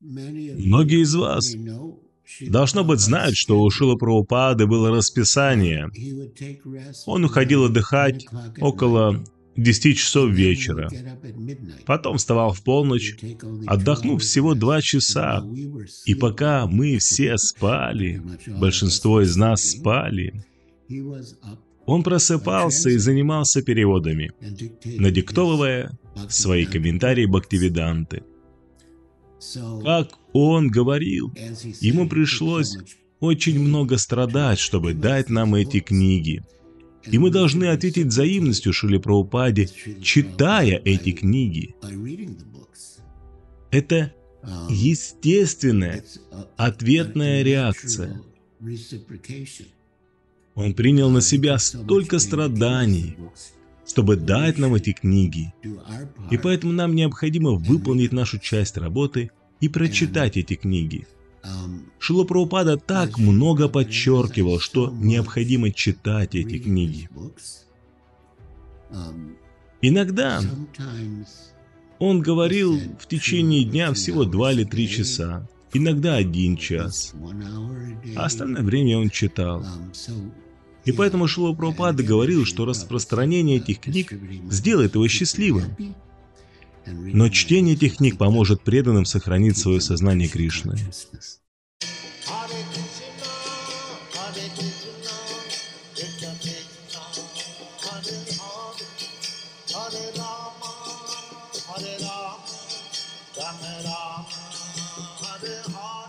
Многие из вас, должно быть, знают, что у Шила Прабхупады было расписание. Он уходил отдыхать около 10 часов вечера. Потом вставал в полночь, отдохнув всего два часа. И пока мы все спали, большинство из нас спали, он просыпался и занимался переводами, надиктовывая свои комментарии Бхактивиданты. Как он говорил, ему пришлось очень много страдать, чтобы дать нам эти книги – и мы должны ответить взаимностью Шили Прабхупаде, читая эти книги. Это естественная ответная реакция. Он принял на себя столько страданий, чтобы дать нам эти книги. И поэтому нам необходимо выполнить нашу часть работы и прочитать эти книги. Шила Прабхупада так много подчеркивал, что необходимо читать эти книги. Иногда он говорил в течение дня всего два или три часа, иногда один час, а остальное время он читал. И поэтому Шила Прабхупада говорил, что распространение этих книг сделает его счастливым. Но чтение этих книг поможет преданным сохранить свое сознание Кришны. Hare Rama, Hare Rama, Rama Rama, Hare Hare.